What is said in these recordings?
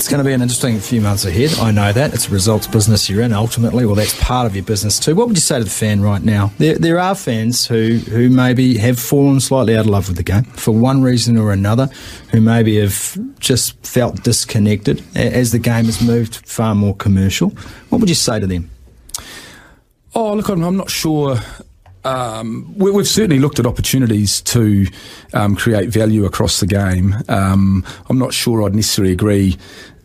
it's going to be an interesting few months ahead. I know that. It's a results business you're in ultimately. Well, that's part of your business too. What would you say to the fan right now? There, there are fans who, who maybe have fallen slightly out of love with the game for one reason or another, who maybe have just felt disconnected as the game has moved far more commercial. What would you say to them? Oh, look, I'm not sure um, we, have certainly looked at opportunities to um, create value across the game. Um, I'm not sure I'd necessarily agree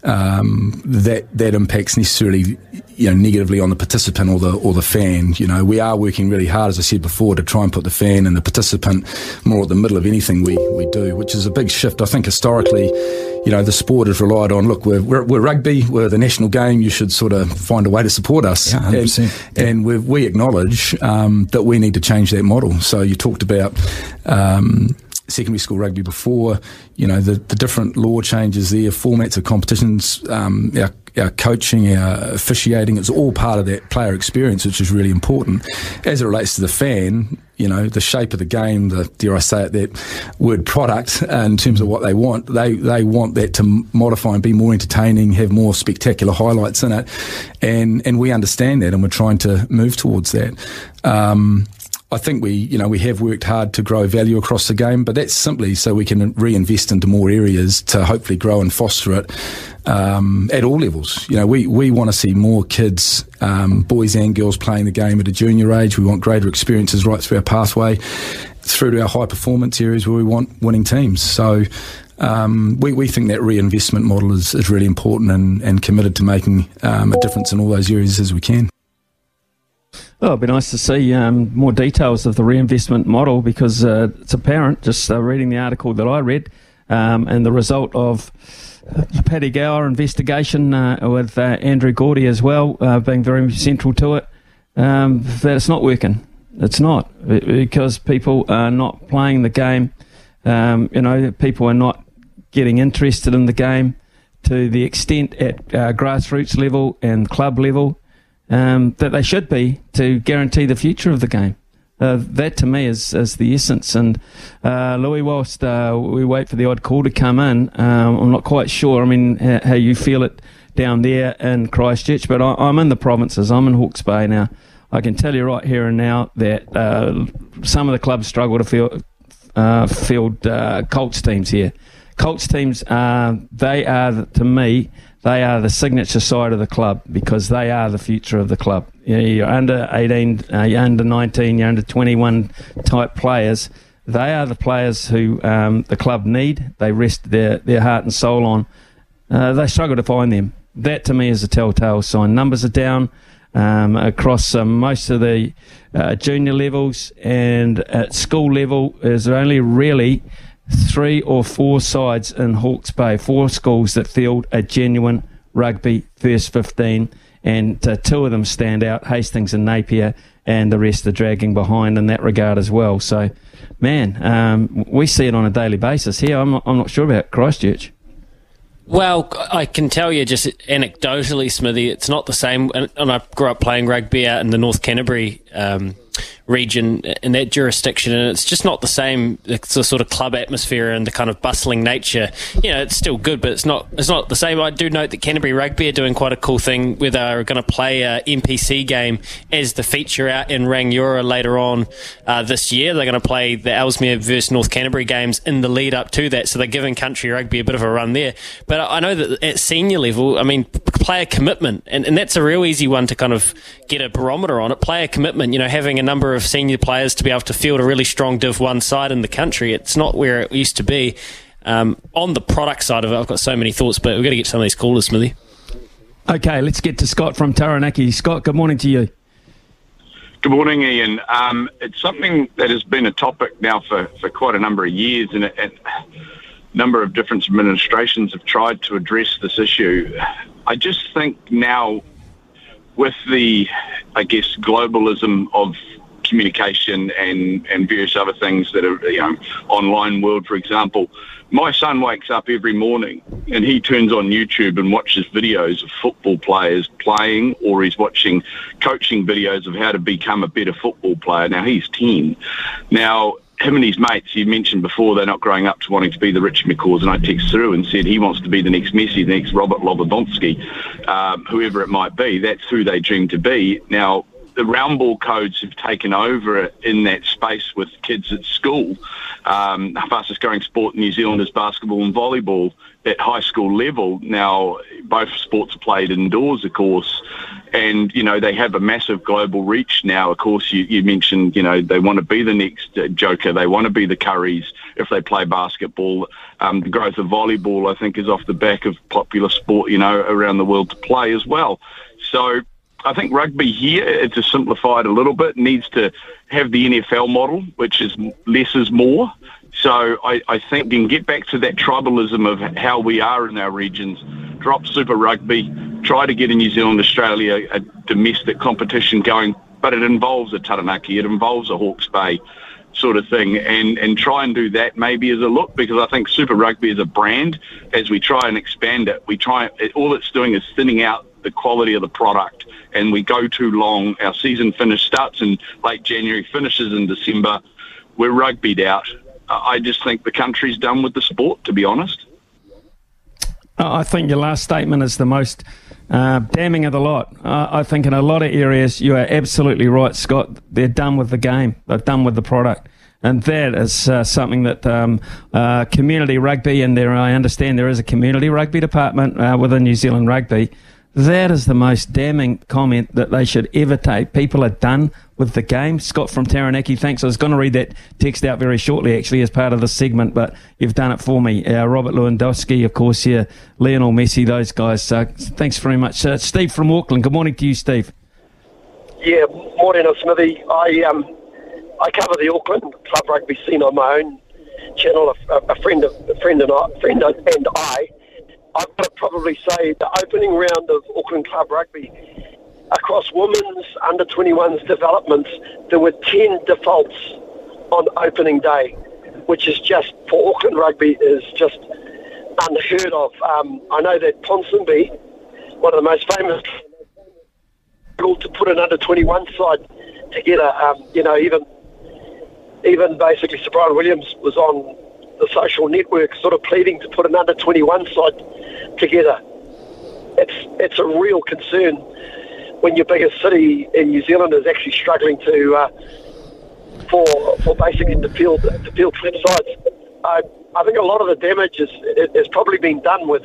um, that that impacts necessarily you know negatively on the participant or the or the fan. You know, we are working really hard, as I said before, to try and put the fan and the participant more at the middle of anything we, we do, which is a big shift. I think historically, you know, the sport has relied on look, we're, we're, we're rugby, we're the national game. You should sort of find a way to support us. Yeah, and, and we we acknowledge um, that we need to change that model. So you talked about. Um, secondary school rugby before, you know, the, the different law changes there, formats of competitions, um, our, our coaching, our officiating, it's all part of that player experience, which is really important. As it relates to the fan, you know, the shape of the game, the, dare I say it, that word product uh, in terms of what they want, they, they want that to modify and be more entertaining, have more spectacular highlights in it. And, and we understand that and we're trying to move towards that. Um, I think we, you know, we have worked hard to grow value across the game, but that's simply so we can reinvest into more areas to hopefully grow and foster it um, at all levels. You know, we, we want to see more kids, um, boys and girls, playing the game at a junior age. We want greater experiences right through our pathway, through to our high performance areas where we want winning teams. So um, we, we think that reinvestment model is, is really important and, and committed to making um, a difference in all those areas as we can. Oh, it'd be nice to see um, more details of the reinvestment model because uh, it's apparent, just uh, reading the article that I read, um, and the result of the Paddy Gower investigation uh, with uh, Andrew Gourdie as well, uh, being very central to it, um, that it's not working. It's not because people are not playing the game. Um, you know, people are not getting interested in the game to the extent at uh, grassroots level and club level um, that they should be to guarantee the future of the game. Uh, that to me is, is the essence. And uh, Louis, whilst uh, we wait for the odd call to come in, um, I'm not quite sure. I mean, how, how, you feel it down there in Christchurch, but I, am in the provinces. I'm in Hawke's Bay now. I can tell you right here and now that uh, some of the clubs struggle to field, uh, field uh, Colts teams here. Colts teams, they are to me they are the signature side of the club because they are the future of the club. You're under 18, uh, you're under 19, you're under 21 type players. They are the players who um, the club need. They rest their, their heart and soul on. Uh, they struggle to find them. That to me is a telltale sign. Numbers are down um, across um, most of the uh, junior levels and at school level. There's only really three or four sides in Hawke's Bay, four schools that field a genuine rugby first 15, and uh, two of them stand out Hastings and Napier, and the rest are dragging behind in that regard as well. So, man, um, we see it on a daily basis here. I'm not, I'm not sure about Christchurch. Well, I can tell you just anecdotally, Smithy, it's not the same. And, I grew up playing rugby out in the North Canterbury um, region in that jurisdiction, and it's just not the same. It's the sort of club atmosphere and the kind of bustling nature. You know, it's still good, but it's not. It's not the same. I do note that Canterbury Rugby are doing quite a cool thing where they're going to play a NPC game as the feature out in Rangiora later on uh, this year. They're going to play the Ellesmere versus North Canterbury games in the lead up to that, so they're giving country rugby a bit of a run there. But I know that at senior level, I mean, player commitment, and, and that's a real easy one to kind of get a barometer on it. Player commitment, you know, having a number of senior players to be able to field a really strong Div 1 side in the country. It's not where it used to be. Um, on the product side of it, I've got so many thoughts, but we've got to get some of these callers, Smithy. Okay, let's get to Scott from Taranaki. Scott, good morning to you. Good morning, Ian. Um, it's something that has been a topic now for, for quite a number of years, and a, a number of different administrations have tried to address this issue. I just think now, with the, I guess, globalism of communication and, and various other things that are, you know, online world, for example. My son wakes up every morning and he turns on YouTube and watches videos of football players playing, or he's watching coaching videos of how to become a better football player. Now, he's 10. Now, him and his mates, you mentioned before, they're not growing up to wanting to be the Richie McCaws, and I text through and said he wants to be the next Messi, the next Robert Lewandowski, um, whoever it might be. That's who they dream to be. Now, the round ball codes have taken over in that space with kids at school. Um, the fastest growing sport in New Zealand is basketball and volleyball at high school level. Now, both sports are played indoors, of course, and you know they have a massive global reach now. Of course, you, you mentioned you know they want to be the next uh, Joker, they want to be the Currys if they play basketball. Um, the growth of volleyball, I think, is off the back of popular sport, you know, around the world to play as well. So I think rugby here, it's simplified a little bit, needs to have the NFL model, which is less is more. So I, I think we can get back to that tribalism of how we are in our regions, drop Super Rugby, try to get in New Zealand, Australia, a domestic competition going, but it involves a Taranaki, it involves a Hawke's Bay sort of thing, and, and try and do that maybe as a look, because I think Super Rugby is a brand. As we try and expand it, we try, all it's doing is thinning out the quality of the product, and we go too long. Our season finish starts in late January, finishes in December. We're rugbyed out. I just think the country's done with the sport, to be honest. I think your last statement is the most uh, damning of the lot. Uh, I think in a lot of areas you are absolutely right, Scott. They're done with the game. They're done with the product. And that is uh, something that um, uh, community rugby, and there I understand there is a community rugby department uh, within New Zealand Rugby, that is the most damning comment that they should ever take. People are done with the game. Scott from Taranaki, thanks. I was going to read that text out very shortly, actually, as part of the segment, but you've done it for me. Uh, Robert Lewandowski, of course, here, Lionel Messi, those guys. Uh, thanks very much. Uh, Steve from Auckland. Good morning to you, Steve. Yeah, morning, Smithy. I um, I cover the Auckland club rugby scene on my own channel. A, a friend, of, a friend and I, friend and I I've got to probably say the opening round of Auckland Club Rugby across women's under 21s developments, there were 10 defaults on opening day, which is just for Auckland Rugby is just unheard of. Um, I know that Ponsonby, one of the most famous, to put an under 21 side together. Um, you know, even even basically Sir Bryan Williams was on the social network, sort of pleading to put an under 21 side together. It's it's a real concern when your biggest city in New Zealand is actually struggling to uh, for for basically to field to field flip sides. I I think a lot of the damage is has probably been done with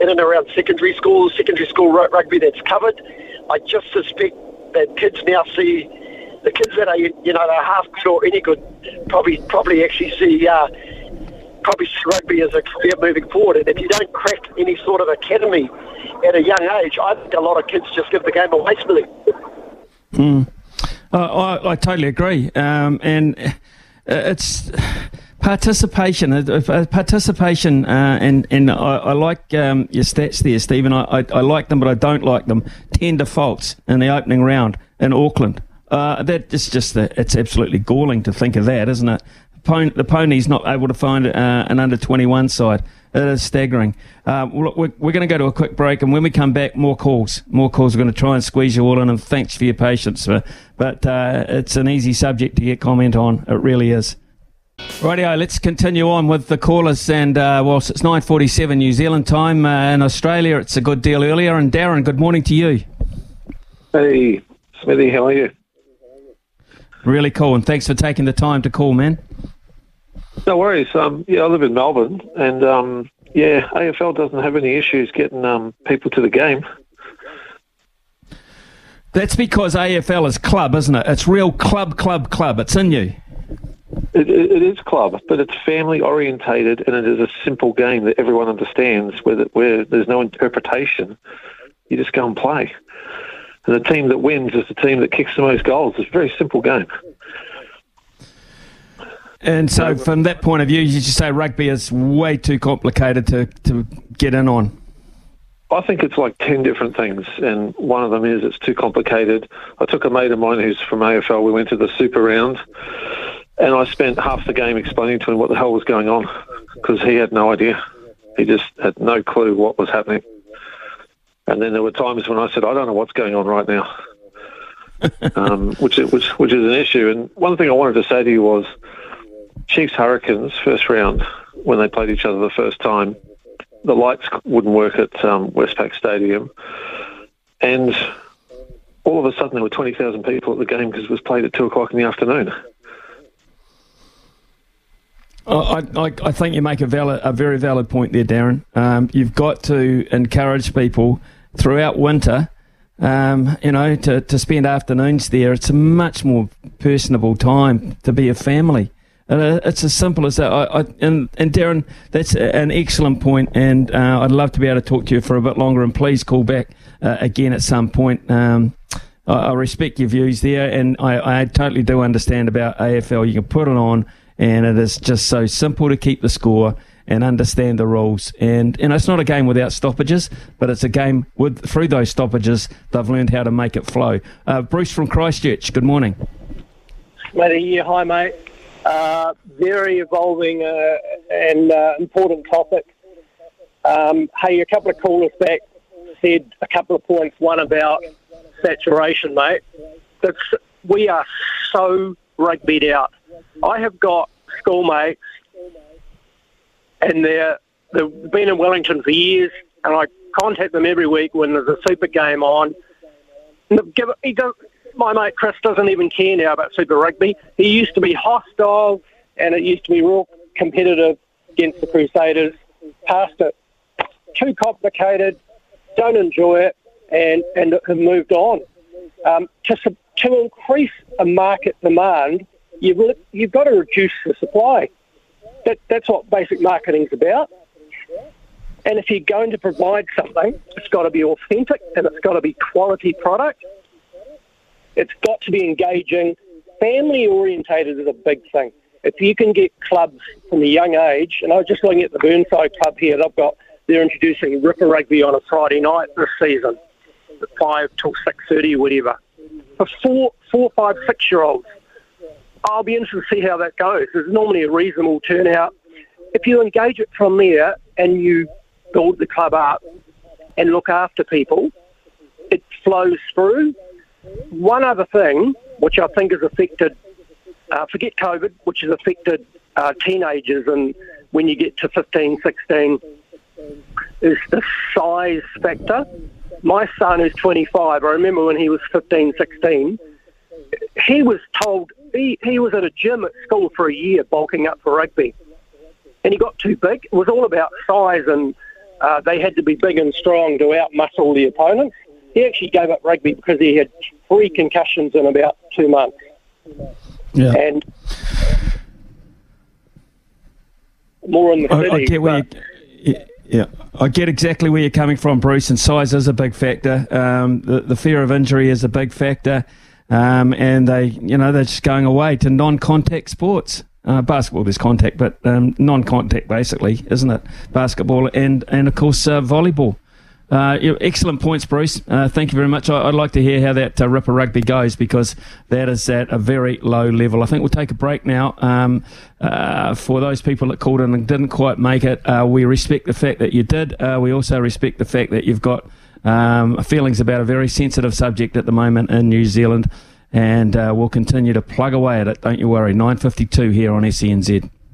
in and around secondary schools, secondary school rugby that's covered. I just suspect that kids now see the kids that are you know they're half good or any good probably probably actually see uh, probably rugby as a career moving forward. And if you don't crack any sort of academy at a young age, I think a lot of kids just give the game away, Smithy. Mm. Uh, I, I, totally agree. Um, and uh, it's participation. Uh, uh, participation, uh, and and I, I like um, your stats there, Stephen. I, I, I, like them, but I don't like them. Ten defaults in the opening round in Auckland. That is just it's absolutely galling to think of that, isn't it? Pony, the pony's not able to find uh, an under 21 side. It is staggering. Uh, we're, we're going to go to a quick break, and when we come back, more calls. More calls. We're going to try and squeeze you all in, and thanks for your patience. But, but uh, it's an easy subject to get comment on. It really is. Rightio, let's continue on with the callers. And uh, whilst it's 9.47 New Zealand time, uh, in Australia it's a good deal earlier. And Darren, good morning to you. Hey, Smithy, how are you? Really cool, and thanks for taking the time to call, man. No worries. Um, yeah, I live in Melbourne, and um, yeah, AFL doesn't have any issues getting um, people to the game. That's because AFL is club, isn't it? It's real club, club, club. It's in you. It, it, it is club, but it's family orientated, and it is a simple game that everyone understands. Where, where there's no interpretation, you just go and play. And the team that wins is the team that kicks the most goals. It's a very simple game. And so, from that point of view, you just say rugby is way too complicated to, to get in on. I think it's like 10 different things, and one of them is it's too complicated. I took a mate of mine who's from AFL, we went to the super round, and I spent half the game explaining to him what the hell was going on because he had no idea. He just had no clue what was happening. And then there were times when I said, I don't know what's going on right now, um, which, which, which is an issue. And one thing I wanted to say to you was, Chiefs Hurricanes first round when they played each other the first time. The lights wouldn't work at um, Westpac Stadium, and all of a sudden there were twenty thousand people at the game because it was played at two o'clock in the afternoon. I, I, I, think you make a valid, a very valid point there, Darren. Um, you've got to encourage people throughout winter, um, you know, to, to spend afternoons there. It's a much more personable time to be a family. Uh, it's as simple as that. I, I, and, and Darren, that's an excellent point. point, and uh, I'd love to be able to talk to you for a bit longer. And please call back uh, again at some point. Um, I, I, respect your views there, and I, I totally do understand about AFL. You can put it on, and it is just so simple to keep the score and understand the rules. And you know, it's not a game without stoppages, but it's a game with through those stoppages they've learned how to make it flow. Uh, Bruce from Christchurch. Good morning. Mate, yeah, hi mate. Very evolving uh, and uh, important topic. Um, hey, a couple of callers back said a couple of points. One about saturation, mate. It's, we are so rugbyed out. I have got schoolmates, and they're they've been in Wellington for years, and I contact them every week when there's a super game on. My mate Chris doesn't even care now about Super Rugby. He used to be hostile and it used to be real competitive against the Crusaders. Past it, too complicated, don't enjoy it, and and have moved on. Um, to to increase a market demand, you've you've got to reduce the supply. That that's what basic marketing is about. And if you're going to provide something, it's got to be authentic and it's got to be quality product it's got to be engaging. Family orientated is a big thing. If you can get clubs from a young age, and I was just looking at the Burnside club here, they've got they're introducing Ripper Rugby on a Friday night this season, at five till six thirty, whatever, for four, four, five, six year olds. I'll be interested to see how that goes. There's normally a reasonable turnout. If you engage it from there and you build the club up and look after people, it flows through one other thing, which I think has affected, uh, forget COVID, which has affected uh, teenagers and when you get to 15, 16, is the size factor. My son is 25. I remember when he was 15, 16, he was told, he, he was at a gym at school for a year bulking up for rugby. And he got too big. It was all about size and uh, they had to be big and strong to outmuscle the opponents. He actually gave up rugby because he had three concussions in about two months. Yeah. And more in the city. I, I get where you, yeah, I get exactly where you're coming from, Bruce. And size is a big factor. Um, the, the fear of injury is a big factor. Um, and they, you know, they're just going away to non-contact sports. Uh, basketball, there's contact, but um, non-contact basically, isn't it? Basketball and and of course uh, volleyball. Uh, excellent points, Bruce. Uh, thank you very much. I, would like to hear how that uh, Ripper Rugby goes because that is at a very low level. I think we'll take a break now. Um, uh, for those people that called in and didn't quite make it, uh, we respect the fact that you did. Uh, we also respect the fact that you've got um, feelings about a very sensitive subject at the moment in New Zealand, and we'll continue to plug away at it. Don't you worry. 9:52 here on SENZ.